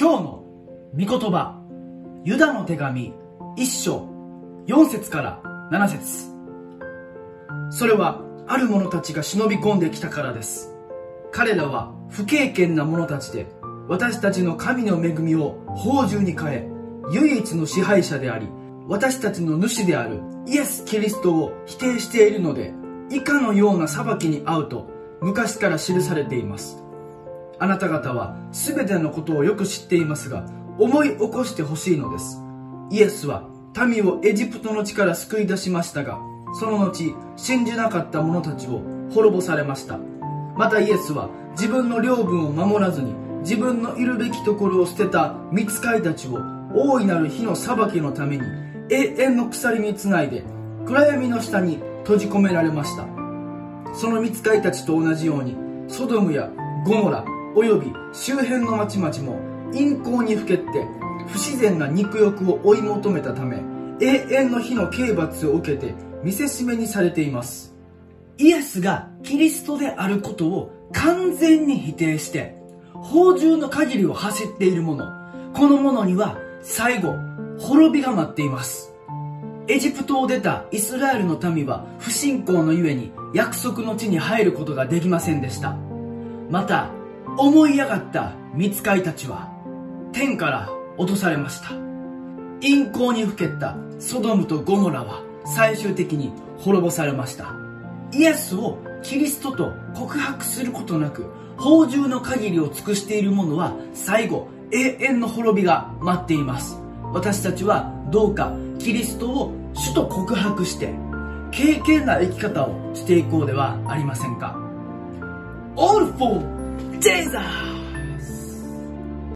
今日の御言葉ユダの手紙一章4節から7節。それはある者たちが忍び込んできたからです。彼らは不経験な者たちで私たちの神の恵みを宝珠に変え唯一の支配者であり私たちの主であるイエス・キリストを否定しているので以下のような裁きに遭うと昔から記されています。あなた方は全てのことをよく知っていますが思い起こしてほしいのです。イエスは民をエジプトの地から救い出しましたがその後信じなかった者たちを滅ぼされました。またイエスは自分の領分を守らずに自分のいるべきところを捨てた見つかいたちを大いなる火の裁きのために永遠の鎖につないで暗闇の下に閉じ込められました。その見つかいたちと同じようにソドムやゴモラおよび周辺の町々も陰行にふけって不自然な肉欲を追い求めたため永遠の火の刑罰を受けて見せしめにされています。イエスがキリストであることを完全に否定して宝珠の限りを走っている者この者には最後滅びが待っています。エジプトを出たイスラエルの民は不信仰のゆえに約束の地に入ることができませんでした。また思い上がった見つかいたちは天から落とされました。陰行にふけったソドムとゴモラは最終的に滅ぼされました。イエスをキリストと告白することなく宝珠の限りを尽くしている者は最後永遠の滅びが待っています。私たちはどうかキリストを主と告白して敬虔な生き方をしていこうではありませんか。All for Jesus!